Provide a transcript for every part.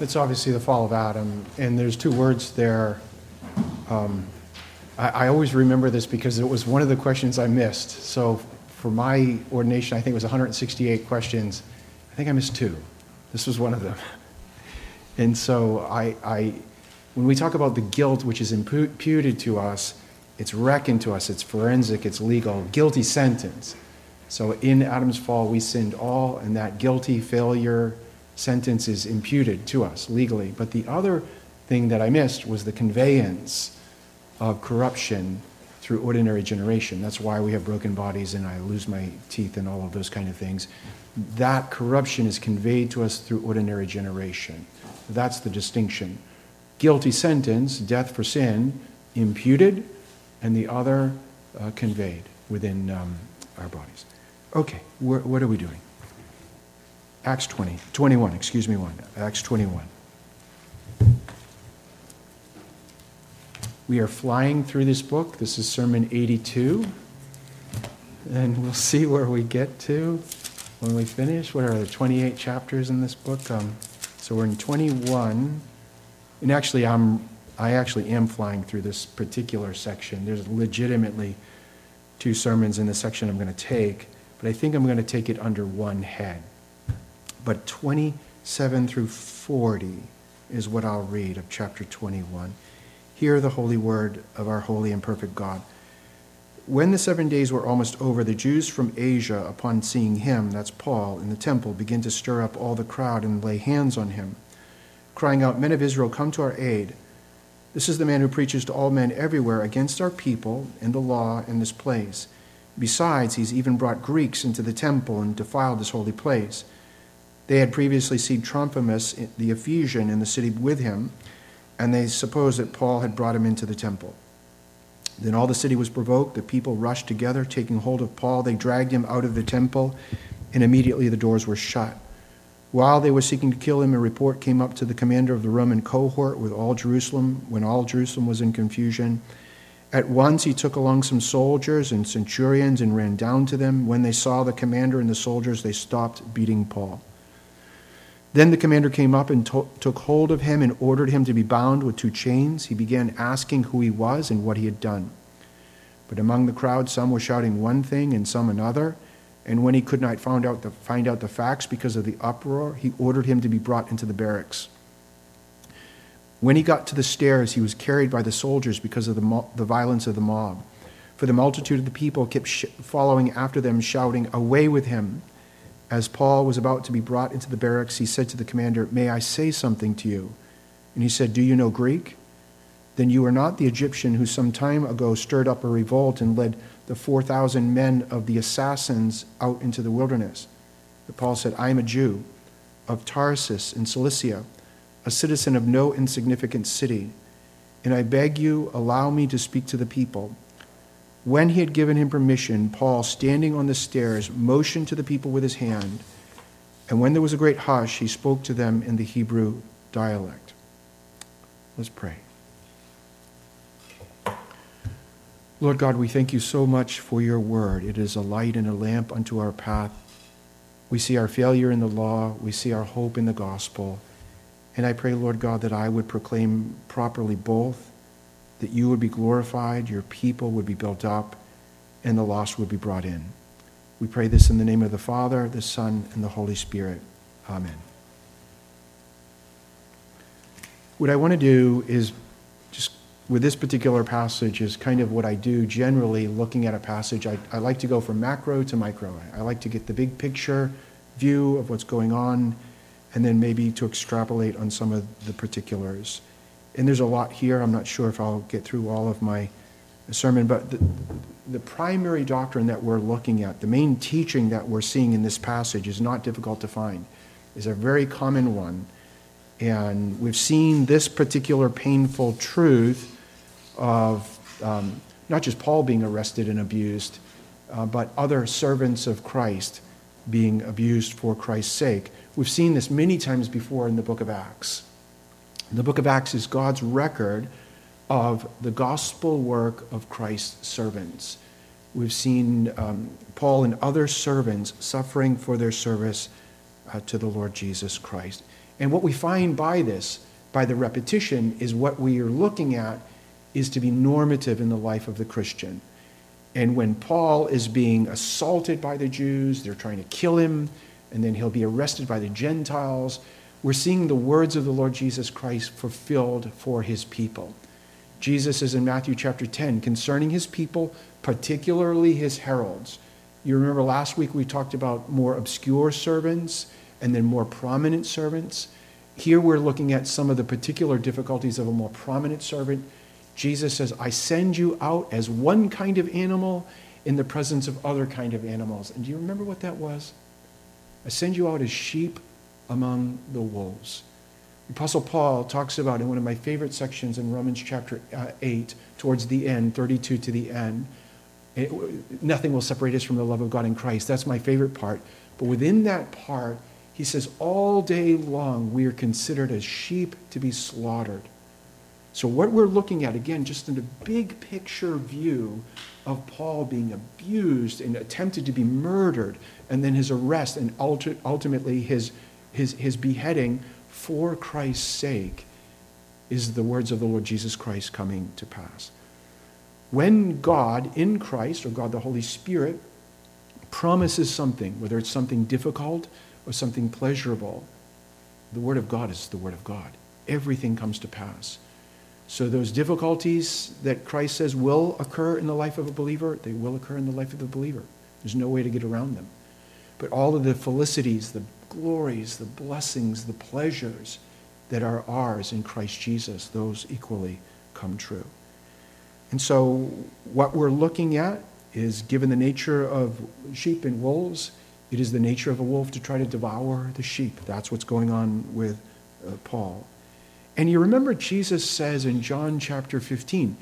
It's obviously the fall of Adam, and there's two words there. Um, I, I always remember this because it was one of the questions I missed. So for my ordination, I think it was 168 questions. I think I missed two. This was one of them. And so I, I when we talk about the guilt which is imputed to us, it's reckoned to us, it's forensic, it's legal, guilty sentence. So in Adam's fall, we sinned all, and that guilty failure sentence is imputed to us legally. But the other thing that I missed was the conveyance of corruption through ordinary generation. That's why we have broken bodies and I lose my teeth and all of those kind of things. That corruption is conveyed to us through ordinary generation. That's the distinction. Guilty sentence, death for sin, imputed, and the other uh, conveyed within um, our bodies. Okay, what are we doing? Acts 20, 21, excuse me, 1. Acts 21. We are flying through this book. This is Sermon 82. And we'll see where we get to when we finish. What are there, 28 chapters in this book? Um, so we're in 21. And actually, I'm, I actually am flying through this particular section. There's legitimately two sermons in the section I'm going to take, but I think I'm going to take it under one head but 27 through 40 is what I'll read of chapter 21. Hear the holy word of our holy and perfect God. When the seven days were almost over, the Jews from Asia, upon seeing him, that's Paul, in the temple, began to stir up all the crowd and lay hands on him, crying out, Men of Israel, come to our aid. This is the man who preaches to all men everywhere against our people and the law in this place. Besides, he's even brought Greeks into the temple and defiled this holy place. They had previously seen Trophimus, the Ephesian, in the city with him, and they supposed that Paul had brought him into the temple. Then all the city was provoked. The people rushed together, taking hold of Paul. They dragged him out of the temple, and immediately the doors were shut. While they were seeking to kill him, a report came up to the commander of the Roman cohort with all Jerusalem, when all Jerusalem was in confusion. At once he took along some soldiers and centurions and ran down to them. When they saw the commander and the soldiers, they stopped beating Paul. Then the commander came up and to- took hold of him and ordered him to be bound with two chains. He began asking who he was and what he had done. But among the crowd, some were shouting one thing and some another. And when he could not find out the, find out the facts because of the uproar, he ordered him to be brought into the barracks. When he got to the stairs, he was carried by the soldiers because of the, mo- the violence of the mob. For the multitude of the people kept sh- following after them, shouting, Away with him! As Paul was about to be brought into the barracks, he said to the commander, May I say something to you? And he said, Do you know Greek? Then you are not the Egyptian who some time ago stirred up a revolt and led the 4,000 men of the assassins out into the wilderness. But Paul said, I am a Jew of Tarsus in Cilicia, a citizen of no insignificant city, and I beg you, allow me to speak to the people. When he had given him permission, Paul, standing on the stairs, motioned to the people with his hand. And when there was a great hush, he spoke to them in the Hebrew dialect. Let's pray. Lord God, we thank you so much for your word. It is a light and a lamp unto our path. We see our failure in the law, we see our hope in the gospel. And I pray, Lord God, that I would proclaim properly both that you would be glorified, your people would be built up, and the lost would be brought in. We pray this in the name of the Father, the Son, and the Holy Spirit. Amen. What I want to do is just with this particular passage is kind of what I do generally looking at a passage. I, I like to go from macro to micro. I like to get the big picture view of what's going on and then maybe to extrapolate on some of the particulars and there's a lot here. I'm not sure if I'll get through all of my sermon, but the, the primary doctrine that we're looking at, the main teaching that we're seeing in this passage is not difficult to find, is a very common one. And we've seen this particular painful truth of um, not just Paul being arrested and abused, uh, but other servants of Christ being abused for Christ's sake. We've seen this many times before in the book of Acts. The book of Acts is God's record of the gospel work of Christ's servants. We've seen um, Paul and other servants suffering for their service uh, to the Lord Jesus Christ. And what we find by this, by the repetition, is what we are looking at is to be normative in the life of the Christian. And when Paul is being assaulted by the Jews, they're trying to kill him, and then he'll be arrested by the Gentiles, we're seeing the words of the Lord Jesus Christ fulfilled for his people. Jesus is in Matthew chapter 10 concerning his people, particularly his heralds. You remember last week we talked about more obscure servants and then more prominent servants. Here we're looking at some of the particular difficulties of a more prominent servant. Jesus says, I send you out as one kind of animal in the presence of other kind of animals. And do you remember what that was? I send you out as sheep among the wolves. The Apostle Paul talks about in one of my favorite sections in Romans chapter uh, 8, towards the end, 32 to the end. It, nothing will separate us from the love of God in Christ. That's my favorite part. But within that part, he says, all day long we are considered as sheep to be slaughtered. So, what we're looking at, again, just in a big picture view of Paul being abused and attempted to be murdered, and then his arrest, and ultimately his, his, his beheading for Christ's sake, is the words of the Lord Jesus Christ coming to pass. When God in Christ, or God the Holy Spirit, promises something, whether it's something difficult or something pleasurable, the Word of God is the Word of God. Everything comes to pass. So, those difficulties that Christ says will occur in the life of a believer, they will occur in the life of the believer. There's no way to get around them. But all of the felicities, the glories, the blessings, the pleasures that are ours in Christ Jesus, those equally come true. And so, what we're looking at is given the nature of sheep and wolves, it is the nature of a wolf to try to devour the sheep. That's what's going on with uh, Paul. And you remember Jesus says in John chapter 15,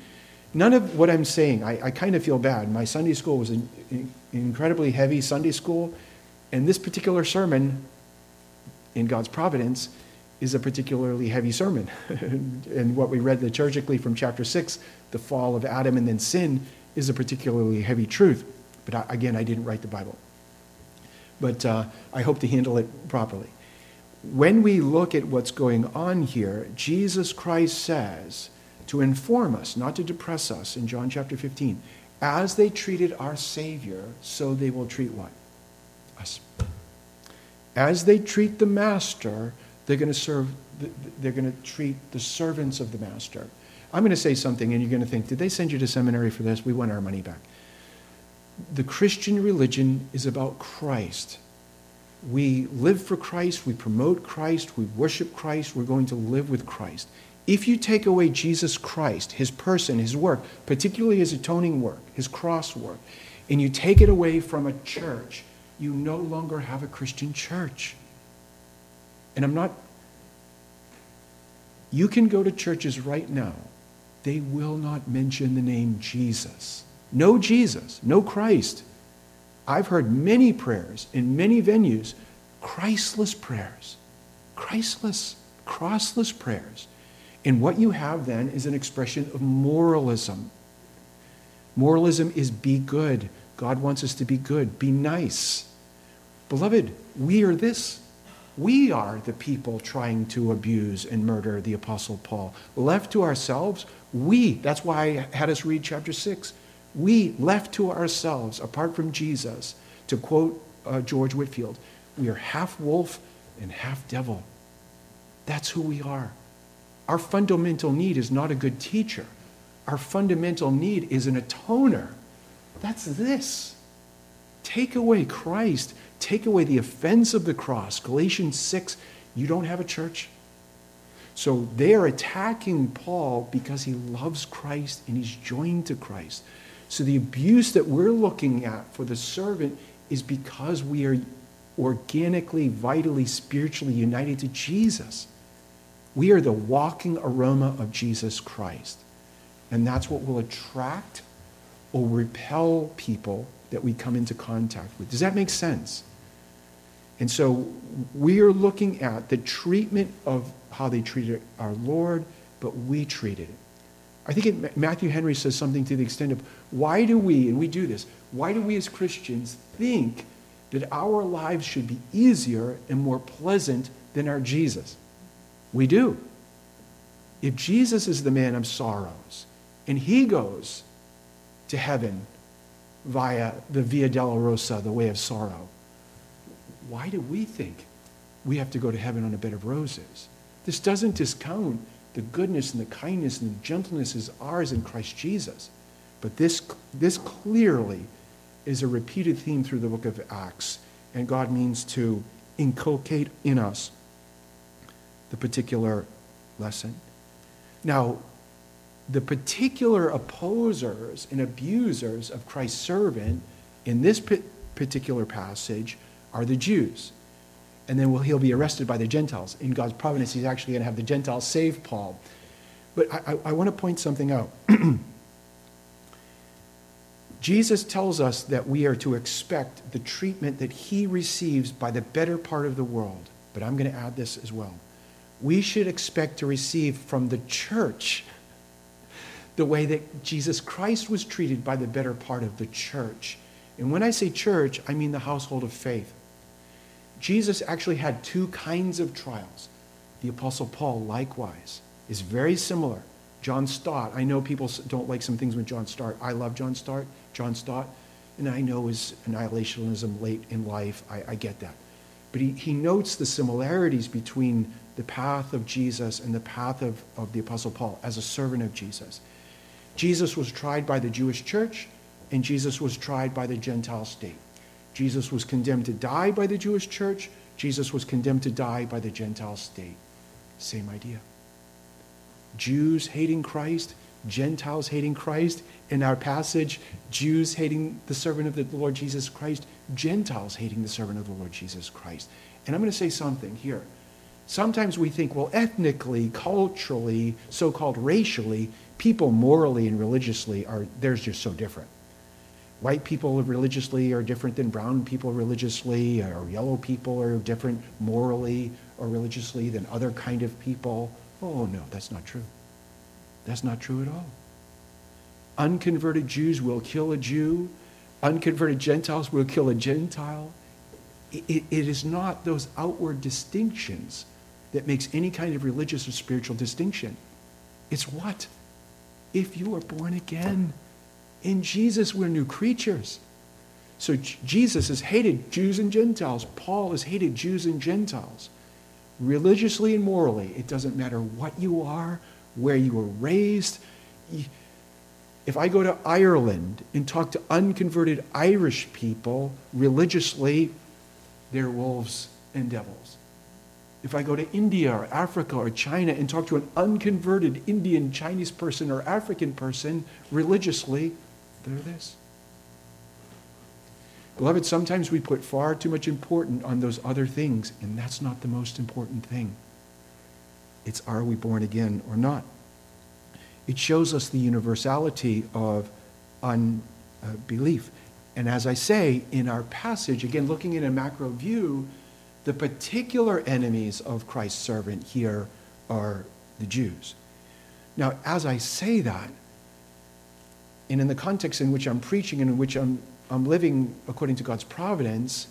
none of what I'm saying, I, I kind of feel bad. My Sunday school was an, an incredibly heavy Sunday school, and this particular sermon, in God's providence, is a particularly heavy sermon. and what we read liturgically from chapter 6, the fall of Adam and then sin, is a particularly heavy truth. But I, again, I didn't write the Bible. But uh, I hope to handle it properly when we look at what's going on here, Jesus Christ says to inform us, not to depress us, in John chapter 15, as they treated our Savior, so they will treat what? Us. As they treat the Master, they're going to serve, they're going to treat the servants of the Master. I'm going to say something, and you're going to think, did they send you to seminary for this? We want our money back. The Christian religion is about Christ we live for Christ, we promote Christ, we worship Christ, we're going to live with Christ. If you take away Jesus Christ, his person, his work, particularly his atoning work, his cross work, and you take it away from a church, you no longer have a Christian church. And I'm not, you can go to churches right now, they will not mention the name Jesus. No Jesus, no Christ. I've heard many prayers in many venues, Christless prayers, Christless, crossless prayers. And what you have then is an expression of moralism. Moralism is be good. God wants us to be good, be nice. Beloved, we are this. We are the people trying to abuse and murder the Apostle Paul. Left to ourselves, we, that's why I had us read chapter 6 we, left to ourselves, apart from Jesus, to quote uh, George Whitefield, we are half wolf and half devil. That's who we are. Our fundamental need is not a good teacher. Our fundamental need is an atoner. That's this. Take away Christ. Take away the offense of the cross. Galatians 6, you don't have a church. So they are attacking Paul because he loves Christ and he's joined to Christ. So the abuse that we're looking at for the servant is because we are organically, vitally, spiritually united to Jesus. We are the walking aroma of Jesus Christ. And that's what will attract or repel people that we come into contact with. Does that make sense? And so we are looking at the treatment of how they treated our Lord, but we treated it. I think it, Matthew Henry says something to the extent of why do we, and we do this, why do we as Christians think that our lives should be easier and more pleasant than our Jesus. We do. If Jesus is the man of sorrows and he goes to heaven via the Via Dolorosa, the way of sorrow, why do we think we have to go to heaven on a bed of roses? This doesn't discount the goodness and the kindness and the gentleness is ours in Christ Jesus. But this, this clearly is a repeated theme through the book of Acts, and God means to inculcate in us the particular lesson. Now, the particular opposers and abusers of Christ's servant in this particular passage are the Jews. And then he'll be arrested by the Gentiles. In God's providence, he's actually going to have the Gentiles save Paul. But I, I, I want to point something out. Jesus tells us that we are to expect the treatment that he receives by the better part of the world. But I'm going to add this as well. We should expect to receive from the church the way that Jesus Christ was treated by the better part of the church. And when I say church, I mean the household of faith. Jesus actually had two kinds of trials. The Apostle Paul, likewise, is very similar. John Stott, I know people don't like some things with John Stott. I love John Stott. John Stott, and I know his annihilationism late in life. I, I get that. But he, he notes the similarities between the path of Jesus and the path of, of the Apostle Paul as a servant of Jesus. Jesus was tried by the Jewish church, and Jesus was tried by the Gentile state. Jesus was condemned to die by the Jewish church. Jesus was condemned to die by the Gentile state. Same idea. Jews hating Christ, Gentiles hating Christ. In our passage, Jews hating the servant of the Lord Jesus Christ, Gentiles hating the servant of the Lord Jesus Christ. And I'm going to say something here. Sometimes we think, well, ethnically, culturally, so called racially, people morally and religiously are, they're just so different. White people religiously are different than brown people religiously, or yellow people are different morally or religiously than other kind of people. Oh, no, that's not true. That's not true at all. Unconverted Jews will kill a Jew. Unconverted Gentiles will kill a Gentile. It, it is not those outward distinctions that makes any kind of religious or spiritual distinction. It's what? If you are born again. In Jesus, we're new creatures. So Jesus has hated Jews and Gentiles. Paul has hated Jews and Gentiles. Religiously and morally, it doesn't matter what you are, where you were raised. If I go to Ireland and talk to unconverted Irish people religiously, they're wolves and devils. If I go to India or Africa or China and talk to an unconverted Indian, Chinese person or African person religiously, they're this. Beloved, sometimes we put far too much importance on those other things, and that's not the most important thing. It's are we born again or not? It shows us the universality of unbelief. And as I say in our passage, again, looking in a macro view, the particular enemies of Christ's servant here are the Jews. Now, as I say that, and in the context in which I'm preaching and in which I'm, I'm living according to God's providence,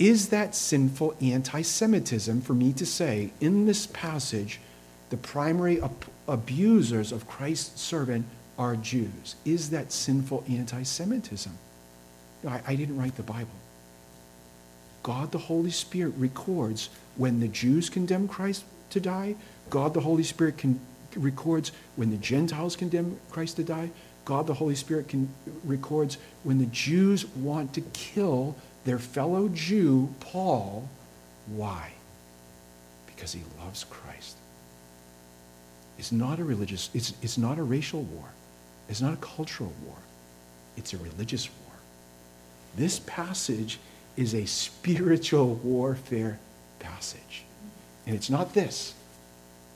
is that sinful anti Semitism for me to say in this passage the primary ab- abusers of Christ's servant are Jews. Is that sinful anti Semitism? No, I, I didn't write the Bible. God the Holy Spirit records when the Jews condemn Christ to die, God the Holy Spirit can, records when the Gentiles condemn Christ to die, God the Holy Spirit can, records when the Jews want to kill their fellow Jew, Paul. Why? Because he loves Christ. It's not a religious, it's, it's not a racial war. It's not a cultural war. It's a religious war. This passage is a spiritual warfare passage. And it's not this.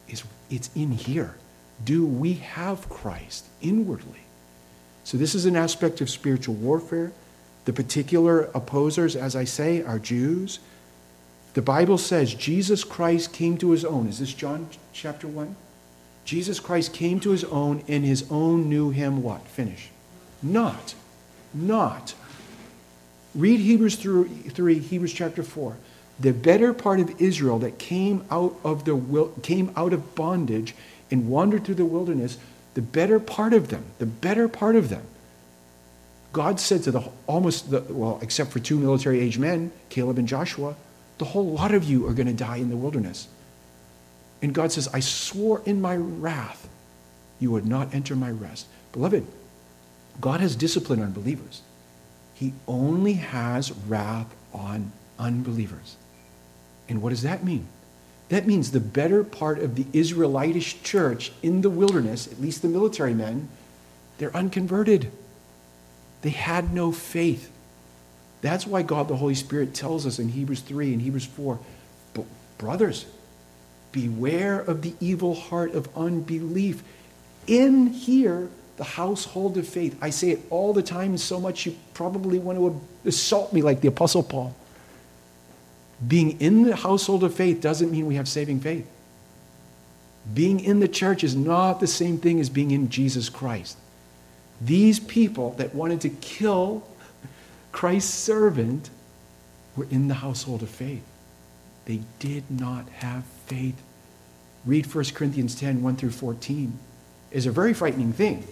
It's, it's in here. Do we have Christ inwardly? So this is an aspect of spiritual warfare. The particular opposers, as I say, are Jews. The Bible says Jesus Christ came to his own. Is this John chapter 1? Jesus Christ came to his own, and his own knew him what? Finish. Not. Not. Read Hebrews 3, Hebrews chapter 4. The better part of Israel that came out of, the, came out of bondage and wandered through the wilderness, the better part of them, the better part of them, God said to the almost, the, well, except for two military age men, Caleb and Joshua, the whole lot of you are going to die in the wilderness. And God says, I swore in my wrath you would not enter my rest. Beloved, God has discipline on believers. He only has wrath on unbelievers. And what does that mean? That means the better part of the Israelitish church in the wilderness, at least the military men, they're unconverted. They had no faith. That's why God the Holy Spirit tells us in Hebrews 3 and Hebrews 4 brothers, beware of the evil heart of unbelief. In here, the household of faith. I say it all the time, so much you probably want to assault me like the Apostle Paul. Being in the household of faith doesn't mean we have saving faith. Being in the church is not the same thing as being in Jesus Christ. These people that wanted to kill Christ's servant were in the household of faith. They did not have faith. Read 1 Corinthians 10 1 through 14. Is a very frightening thing.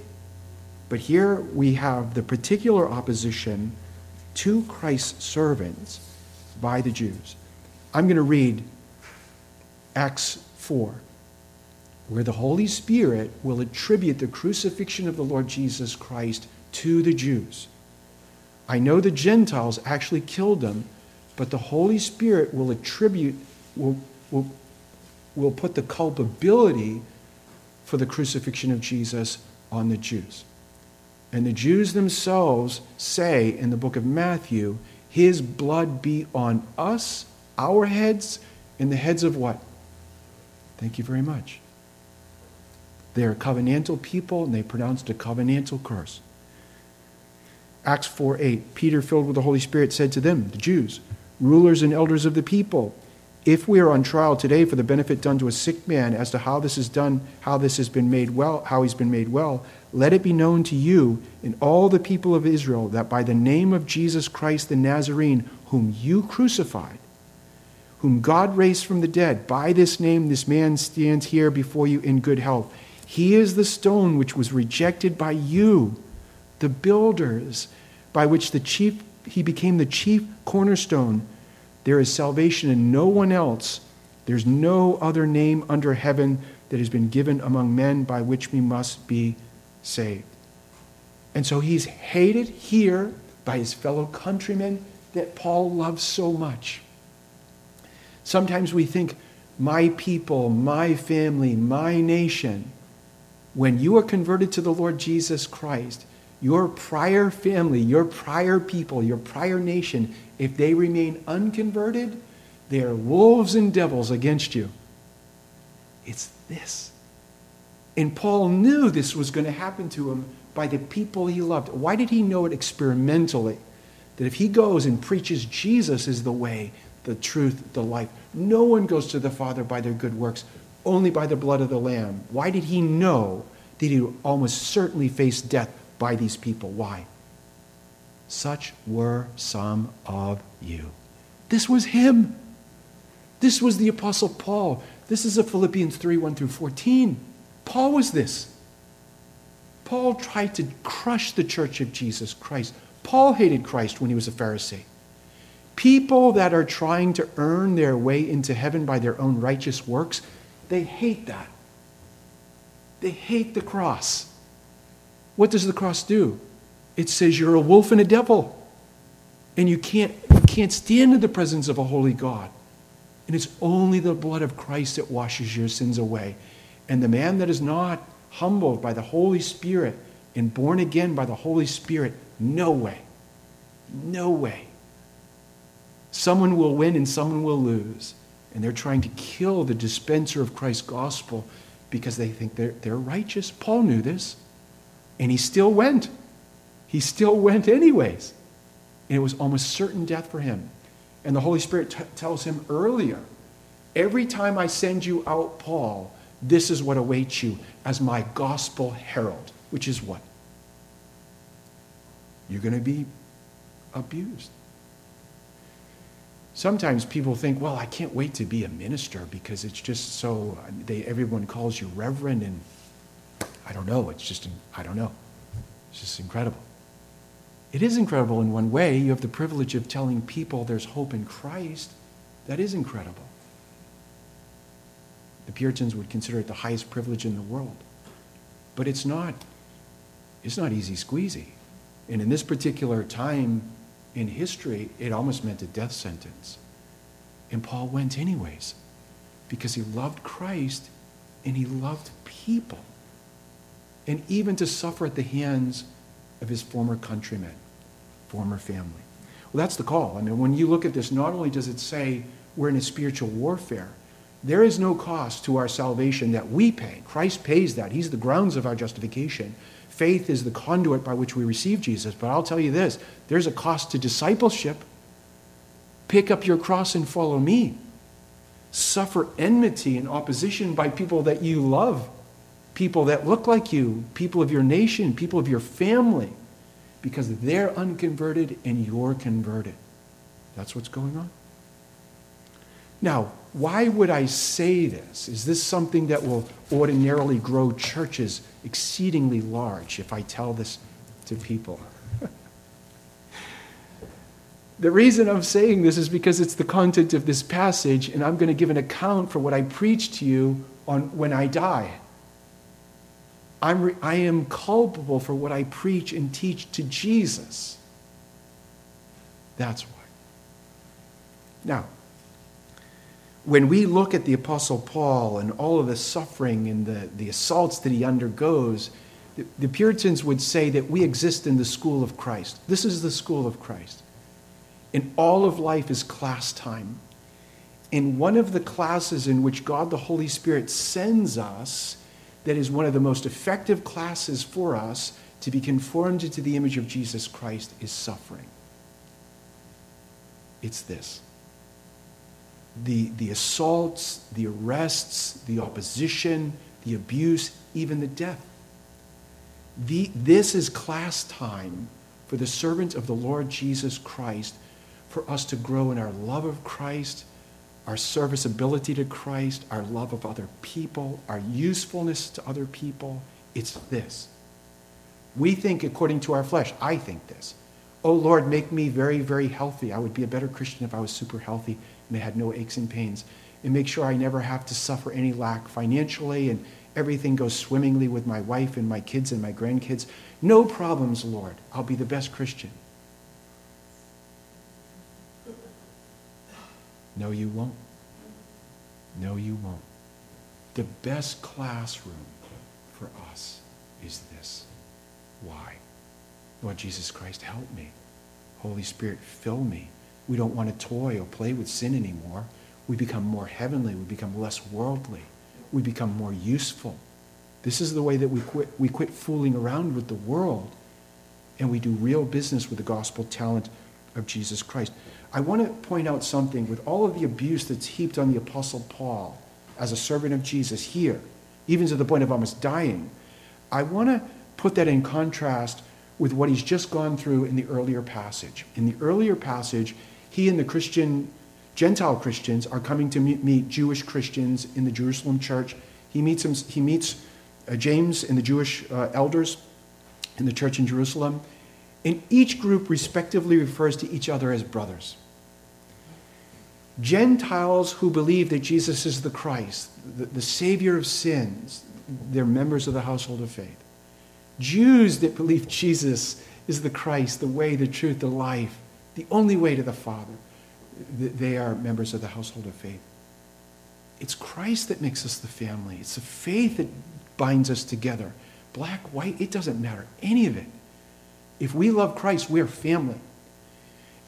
But here we have the particular opposition to Christ's servants by the Jews. I'm going to read Acts 4 where the Holy Spirit will attribute the crucifixion of the Lord Jesus Christ to the Jews. I know the Gentiles actually killed him, but the Holy Spirit will attribute, will, will, will put the culpability for the crucifixion of Jesus on the Jews. And the Jews themselves say in the book of Matthew, His blood be on us, our heads, and the heads of what? Thank you very much. They are covenantal people and they pronounced a covenantal curse. Acts 4 8. Peter, filled with the Holy Spirit, said to them, the Jews, rulers and elders of the people, if we are on trial today for the benefit done to a sick man as to how this is done, how this has been made well, how he's been made well, let it be known to you and all the people of Israel that by the name of Jesus Christ the Nazarene, whom you crucified, whom God raised from the dead, by this name this man stands here before you in good health. He is the stone which was rejected by you, the builders, by which the chief he became the chief cornerstone. There is salvation in no one else. There's no other name under heaven that has been given among men by which we must be saved. And so he's hated here by his fellow countrymen that Paul loves so much. Sometimes we think, my people, my family, my nation. When you are converted to the Lord Jesus Christ, your prior family, your prior people, your prior nation, if they remain unconverted, they are wolves and devils against you. It's this. And Paul knew this was going to happen to him by the people he loved. Why did he know it experimentally? That if he goes and preaches Jesus is the way, the truth, the life, no one goes to the Father by their good works only by the blood of the Lamb. Why did he know that he would almost certainly face death by these people? Why? Such were some of you. This was him. This was the Apostle Paul. This is a Philippians 3 1 through 14. Paul was this. Paul tried to crush the church of Jesus Christ. Paul hated Christ when he was a Pharisee. People that are trying to earn their way into heaven by their own righteous works, they hate that. They hate the cross. What does the cross do? It says you're a wolf and a devil. And you can't, you can't stand in the presence of a holy God. And it's only the blood of Christ that washes your sins away. And the man that is not humbled by the Holy Spirit and born again by the Holy Spirit, no way. No way. Someone will win and someone will lose and they're trying to kill the dispenser of Christ's gospel because they think they're, they're righteous. Paul knew this, and he still went. He still went anyways. And it was almost certain death for him. And the Holy Spirit t- tells him earlier every time I send you out, Paul, this is what awaits you as my gospel herald, which is what? You're going to be abused. Sometimes people think, well, I can't wait to be a minister because it's just so, they, everyone calls you reverend, and I don't know, it's just, I don't know. It's just incredible. It is incredible in one way. You have the privilege of telling people there's hope in Christ. That is incredible. The Puritans would consider it the highest privilege in the world. But it's not, it's not easy squeezy. And in this particular time in history, it almost meant a death sentence. And Paul went anyways because he loved Christ and he loved people. And even to suffer at the hands of his former countrymen, former family. Well, that's the call. I mean, when you look at this, not only does it say we're in a spiritual warfare, there is no cost to our salvation that we pay. Christ pays that. He's the grounds of our justification. Faith is the conduit by which we receive Jesus. But I'll tell you this there's a cost to discipleship. Pick up your cross and follow me. Suffer enmity and opposition by people that you love, people that look like you, people of your nation, people of your family, because they're unconverted and you're converted. That's what's going on. Now, why would I say this? Is this something that will ordinarily grow churches exceedingly large if I tell this to people? the reason I'm saying this is because it's the content of this passage, and I'm going to give an account for what I preach to you on when I die. I'm re- I am culpable for what I preach and teach to Jesus. That's why. Now, when we look at the Apostle Paul and all of the suffering and the, the assaults that he undergoes, the, the Puritans would say that we exist in the school of Christ. This is the school of Christ. And all of life is class time. And one of the classes in which God the Holy Spirit sends us, that is one of the most effective classes for us to be conformed into the image of Jesus Christ, is suffering. It's this the, the assaults, the arrests, the opposition, the abuse, even the death. The, this is class time for the servant of the Lord Jesus Christ for us to grow in our love of Christ, our serviceability to Christ, our love of other people, our usefulness to other people. It's this. We think according to our flesh. I think this. Oh Lord, make me very, very healthy. I would be a better Christian if I was super healthy and I had no aches and pains. And make sure I never have to suffer any lack financially and everything goes swimmingly with my wife and my kids and my grandkids. No problems, Lord. I'll be the best Christian. No, you won't. No, you won't. The best classroom for us is this. Why? Lord Jesus Christ, help me. Holy Spirit, fill me. We don't want to toy or play with sin anymore. We become more heavenly. We become less worldly. We become more useful. This is the way that we quit, we quit fooling around with the world and we do real business with the gospel talent of Jesus Christ. I want to point out something with all of the abuse that's heaped on the Apostle Paul as a servant of Jesus here, even to the point of almost dying. I want to put that in contrast with what he's just gone through in the earlier passage. In the earlier passage, he and the Christian, Gentile Christians, are coming to meet, Jewish Christians in the Jerusalem church. He meets, him, he meets uh, James and the Jewish uh, elders in the church in Jerusalem. And each group respectively refers to each other as brothers. Gentiles who believe that Jesus is the Christ, the, the Savior of sins, they're members of the household of faith. Jews that believe Jesus is the Christ, the way, the truth, the life, the only way to the Father. They are members of the household of faith. It's Christ that makes us the family. It's the faith that binds us together. Black, white, it doesn't matter. Any of it. If we love Christ, we're family.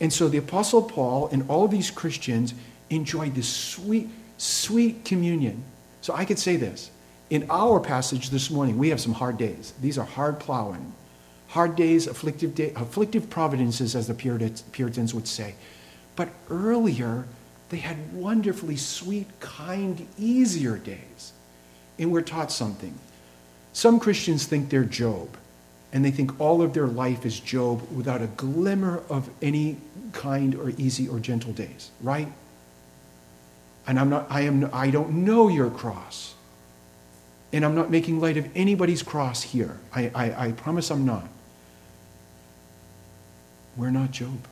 And so the Apostle Paul and all these Christians enjoyed this sweet, sweet communion. So I could say this. In our passage this morning, we have some hard days. These are hard plowing hard days, afflictive, day, afflictive providences, as the Puritans would say. But earlier, they had wonderfully sweet, kind, easier days. And we're taught something. Some Christians think they're Job, and they think all of their life is Job without a glimmer of any kind or easy or gentle days, right? And I'm not, I am, I don't know your cross. And I'm not making light of anybody's cross here. I, I, I promise I'm not. We're not Job.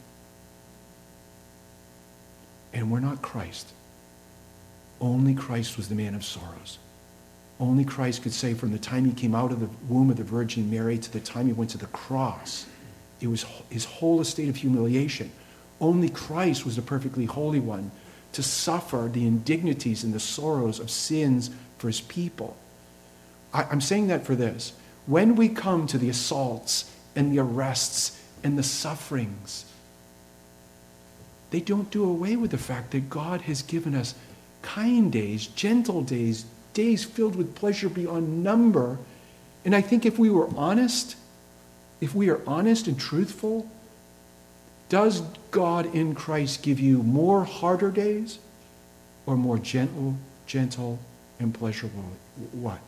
And we're not Christ. Only Christ was the man of sorrows. Only Christ could say from the time he came out of the womb of the Virgin Mary to the time he went to the cross, it was his whole estate of humiliation. Only Christ was the perfectly holy one to suffer the indignities and the sorrows of sins for his people. I, am saying that for this. When we come to the assaults and the arrests and the sufferings, they don't do away with the fact that God has given us kind days, gentle days, days filled with pleasure beyond number. And I think if we were honest, if we are honest and truthful, does God in Christ give you more harder days or more gentle, gentle and pleasurable? What?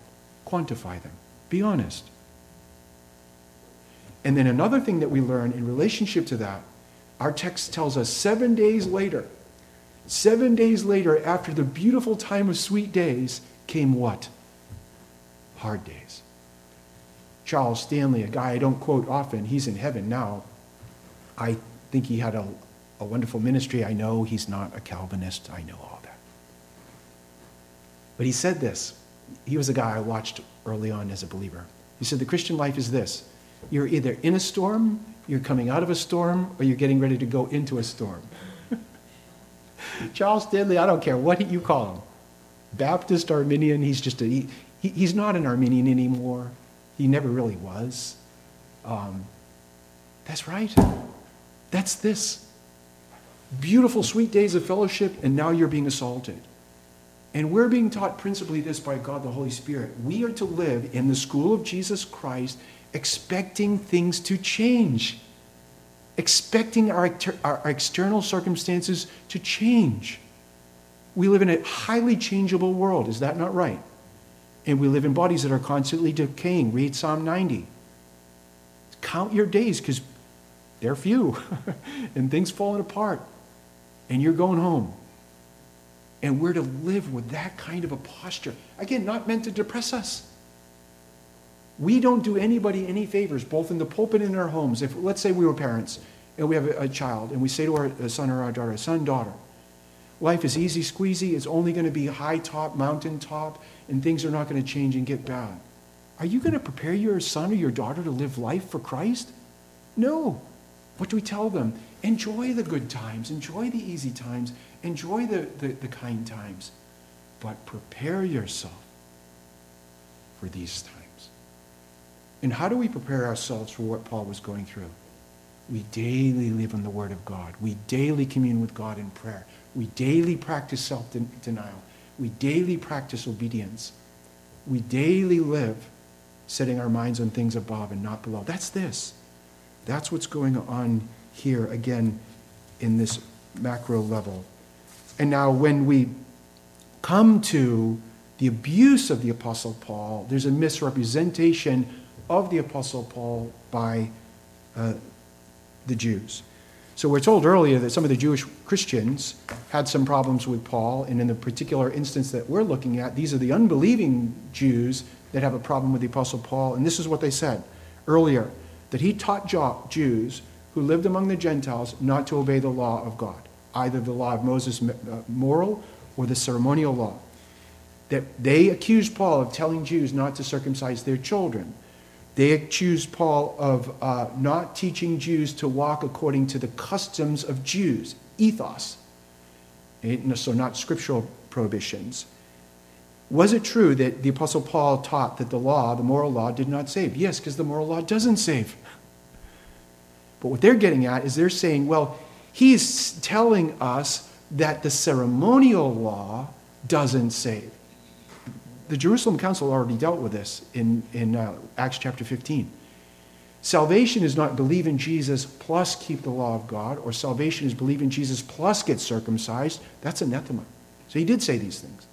Quantify them. Be honest. And then another thing that we learn in relationship to that, our text tells us seven days later, seven days later, after the beautiful time of sweet days, came what? Hard days. Charles Stanley, a guy I don't quote often, he's in heaven now. I think he had a, a wonderful ministry. I know he's not a Calvinist. I know all that. But he said this. He was a guy I watched early on as a believer. He said, The Christian life is this you're either in a storm, you're coming out of a storm, or you're getting ready to go into a storm. Charles Stanley, I don't care what you call him Baptist, Arminian, he's just a, he, he's not an Arminian anymore. He never really was. Um, that's right. That's this. Beautiful, sweet days of fellowship, and now you're being assaulted. And we're being taught principally this by God the Holy Spirit. We are to live in the school of Jesus Christ expecting things to change, expecting our, our external circumstances to change. We live in a highly changeable world. Is that not right? And we live in bodies that are constantly decaying. Read Psalm 90. Count your days because they're few and things falling apart. And you're going home. And we're to live with that kind of a posture. Again, not meant to depress us. We don't do anybody any favors, both in the pulpit and in our homes. If let's say we were parents and we have a, a child and we say to our son or our daughter, son, daughter, life is easy squeezy, it's only going to be high top, mountain top, and things are not going to change and get bad. Are you going to prepare your son or your daughter to live life for Christ? No. What do we tell them? Enjoy the good times, enjoy the easy times, enjoy the, the, the kind times, but prepare yourself for these times. And how do we prepare ourselves for what Paul was going through? We daily live in the Word of God. We daily commune with God in prayer. We daily practice self denial. We daily practice obedience. We daily live setting our minds on things above and not below. That's this. That's what's going on here again in this macro level. And now, when we come to the abuse of the Apostle Paul, there's a misrepresentation of the Apostle Paul by uh, the Jews. So we're told earlier that some of the Jewish Christians had some problems with Paul, and in the particular instance that we're looking at, these are the unbelieving Jews that have a problem with the Apostle Paul. And this is what they said earlier that he taught Jews who lived among the Gentiles not to obey the law of God, either the law of Moses uh, moral or the ceremonial law. That they accused Paul of telling Jews not to circumcise their children they accuse Paul of uh, not teaching Jews to walk according to the customs of Jews, ethos. So, not scriptural prohibitions. Was it true that the Apostle Paul taught that the law, the moral law, did not save? Yes, because the moral law doesn't save. But what they're getting at is they're saying, well, he's telling us that the ceremonial law doesn't save the Jerusalem Council already dealt with this in, in uh, Acts chapter 15. Salvation is not believe in Jesus plus keep the law of God, or salvation is believe in Jesus plus get circumcised. That's anathema. So he did say these things.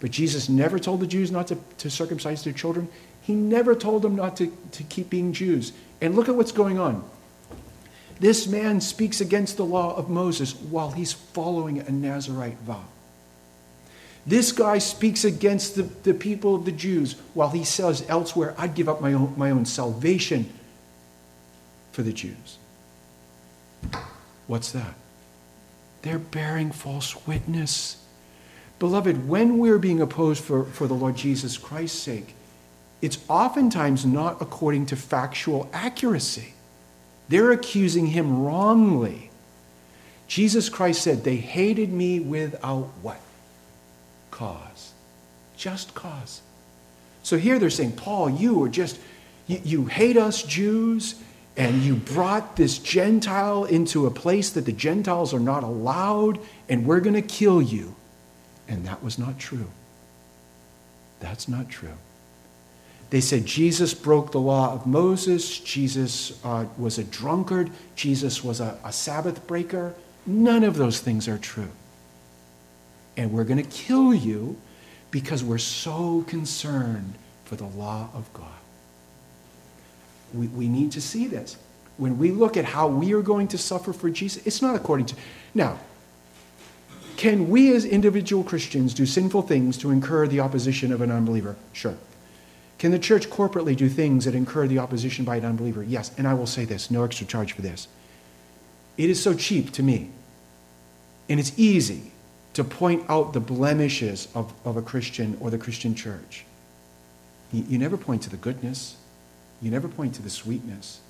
But Jesus never told the Jews not to, to circumcise their children. He never told them not to, to keep being Jews. And look at what's going on. This man speaks against the law of Moses while he's following a Nazarite vow. This guy speaks against the, the people of the Jews while he says elsewhere, I'd give up my own, my own salvation for the Jews. What's that? They're bearing false witness. Beloved, when we're being opposed for, for the Lord Jesus Christ's sake, it's oftentimes not according to factual accuracy. They're accusing him wrongly. Jesus Christ said, They hated me without what? Cause. Just cause. So here they're saying, Paul, you are just, you, you hate us Jews, and you brought this Gentile into a place that the Gentiles are not allowed, and we're going to kill you. And that was not true. That's not true. They said Jesus broke the law of Moses, Jesus uh, was a drunkard, Jesus was a, a Sabbath breaker. None of those things are true. And we're going to kill you because we're so concerned for the law of God. We, we need to see this. When we look at how we are going to suffer for Jesus, it's not according to. Now, can we as individual Christians do sinful things to incur the opposition of an unbeliever? Sure. Can the church corporately do things that incur the opposition by an unbeliever? Yes. And I will say this no extra charge for this. It is so cheap to me, and it's easy to point out the blemishes of, of a Christian or the Christian church. You, you never point to the goodness, you never point to the sweetness.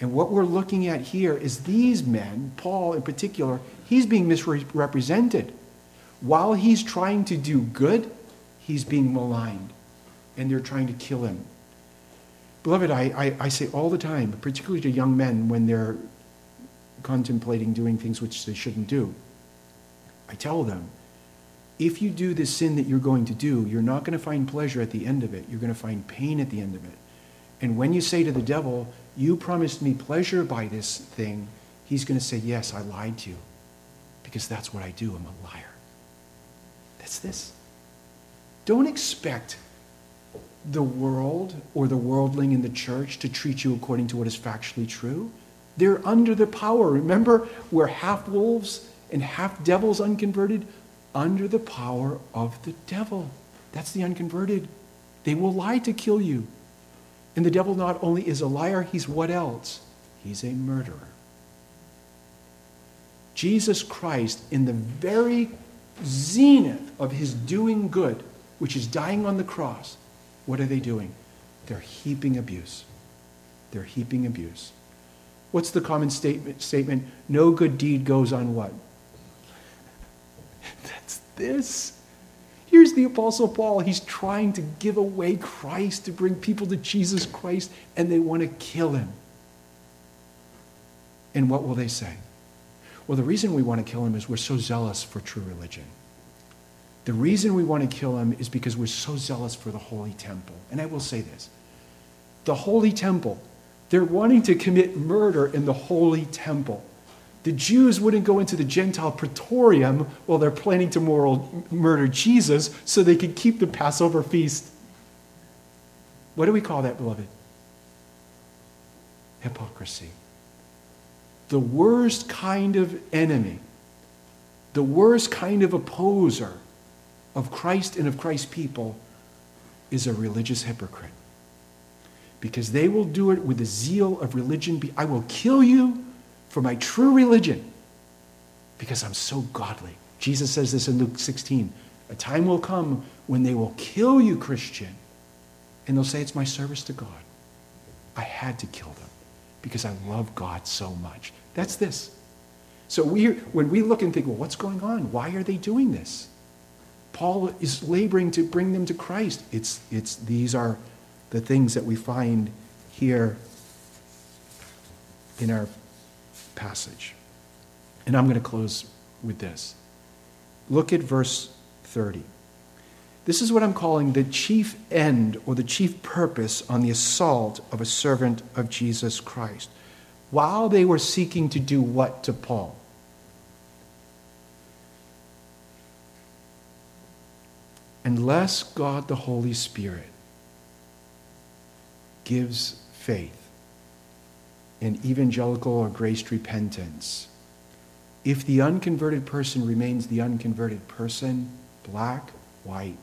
And what we're looking at here is these men, Paul in particular, he's being misrepresented. While he's trying to do good, he's being maligned and they're trying to kill him. Beloved, I, I, I, say all the time, particularly to young men when they're contemplating doing things which they shouldn't do, I tell them, if you do this sin that you're going to do, you're not going to find pleasure at the end of it. You're going to find pain at the end of it. And when you say to the devil, You promised me pleasure by this thing, he's going to say, Yes, I lied to you. Because that's what I do. I'm a liar. That's this. Don't expect the world or the worldling in the church to treat you according to what is factually true. They're under the power. Remember, we're half wolves and half devils unconverted, under the power of the devil. That's the unconverted. They will lie to kill you. And the devil not only is a liar, he's what else? He's a murderer. Jesus Christ, in the very zenith of his doing good, which is dying on the cross, what are they doing? They're heaping abuse. They're heaping abuse. What's the common statement? statement? No good deed goes on what? That's this. Here's the Apostle Paul. He's trying to give away Christ, to bring people to Jesus Christ, and they want to kill him. And what will they say? Well, the reason we want to kill him is we're so zealous for true religion. The reason we want to kill him is because we're so zealous for the holy temple. And I will say this the holy temple, they're wanting to commit murder in the holy temple. The Jews wouldn't go into the Gentile praetorium while they're planning to moral, murder Jesus so they could keep the Passover feast. What do we call that, beloved? Hypocrisy. The worst kind of enemy, the worst kind of opposer of Christ and of Christ's people is a religious hypocrite. Because they will do it with the zeal of religion. I will kill you for my true religion because I'm so godly. Jesus says this in Luke 16. A time will come when they will kill you, Christian, and they'll say, It's my service to God. I had to kill them because I love God so much. That's this. So we, when we look and think, well, what's going on? Why are they doing this? Paul is laboring to bring them to Christ. It's, it's, these are the things that we find here in our passage. And I'm going to close with this. Look at verse 30. This is what I'm calling the chief end or the chief purpose on the assault of a servant of Jesus Christ. While they were seeking to do what to Paul? unless God the Holy Spirit gives faith and evangelical or graced repentance. If the unconverted person remains the unconverted person, black, white,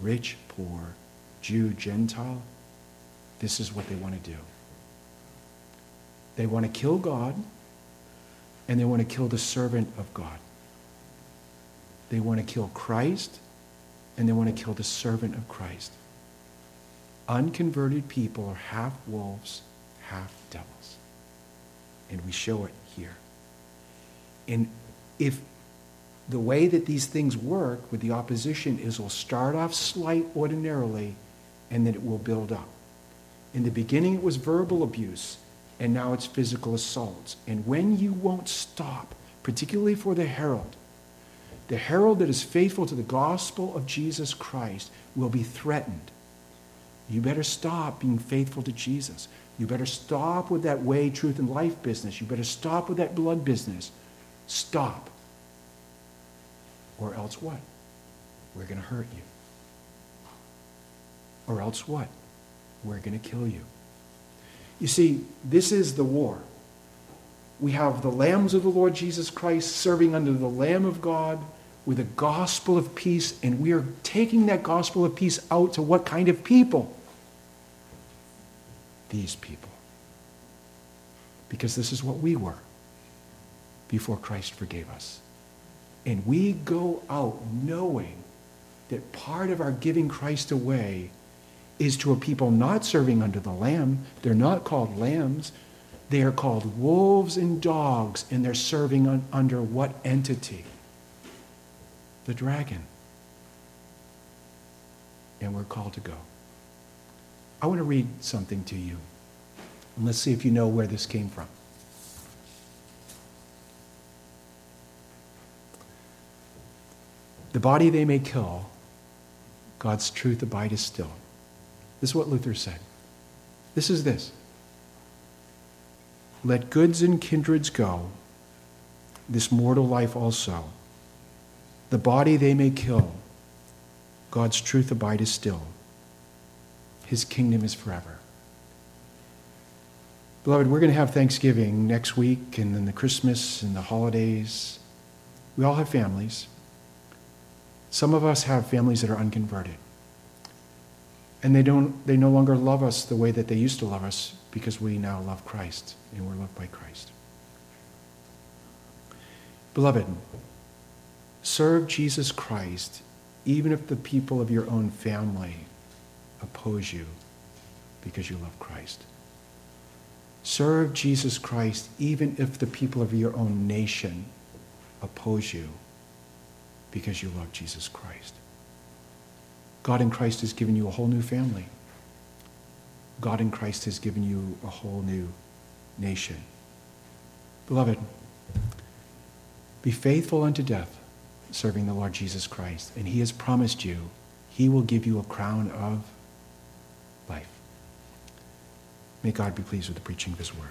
rich, poor, Jew, Gentile, this is what they want to do. They want to kill God and they want to kill the servant of God. They want to kill Christ and they want to kill the servant of Christ. Unconverted people are half wolves, half devils. And we show it here. And if the way that these things work with the opposition is will start off slight ordinarily and then it will build up. In the beginning, it was verbal abuse, and now it's physical assaults. And when you won't stop, particularly for the herald, the herald that is faithful to the gospel of Jesus Christ will be threatened. You better stop being faithful to Jesus. You better stop with that way, truth, and life business. You better stop with that blood business. Stop. Or else what? We're going to hurt you. Or else what? We're going to kill you. You see, this is the war. We have the lambs of the Lord Jesus Christ serving under the Lamb of God with a gospel of peace, and we are taking that gospel of peace out to what kind of people? These people. Because this is what we were before Christ forgave us. And we go out knowing that part of our giving Christ away is to a people not serving under the Lamb. They're not called lambs. They are called wolves and dogs, and they're serving un- under what entity? The dragon. And we're called to go. I want to read something to you. And let's see if you know where this came from. The body they may kill, God's truth abideth still. This is what Luther said. This is this Let goods and kindreds go, this mortal life also. The body they may kill, God's truth abideth still. His kingdom is forever. Beloved, we're going to have Thanksgiving next week and then the Christmas and the holidays. We all have families. Some of us have families that are unconverted. And they don't they no longer love us the way that they used to love us because we now love Christ and we're loved by Christ. Beloved, serve Jesus Christ even if the people of your own family oppose you because you love Christ. Serve Jesus Christ even if the people of your own nation oppose you because you love Jesus Christ. God in Christ has given you a whole new family. God in Christ has given you a whole new nation. Beloved, be faithful unto death, serving the Lord Jesus Christ. And he has promised you, he will give you a crown of life. May God be pleased with the preaching of his word.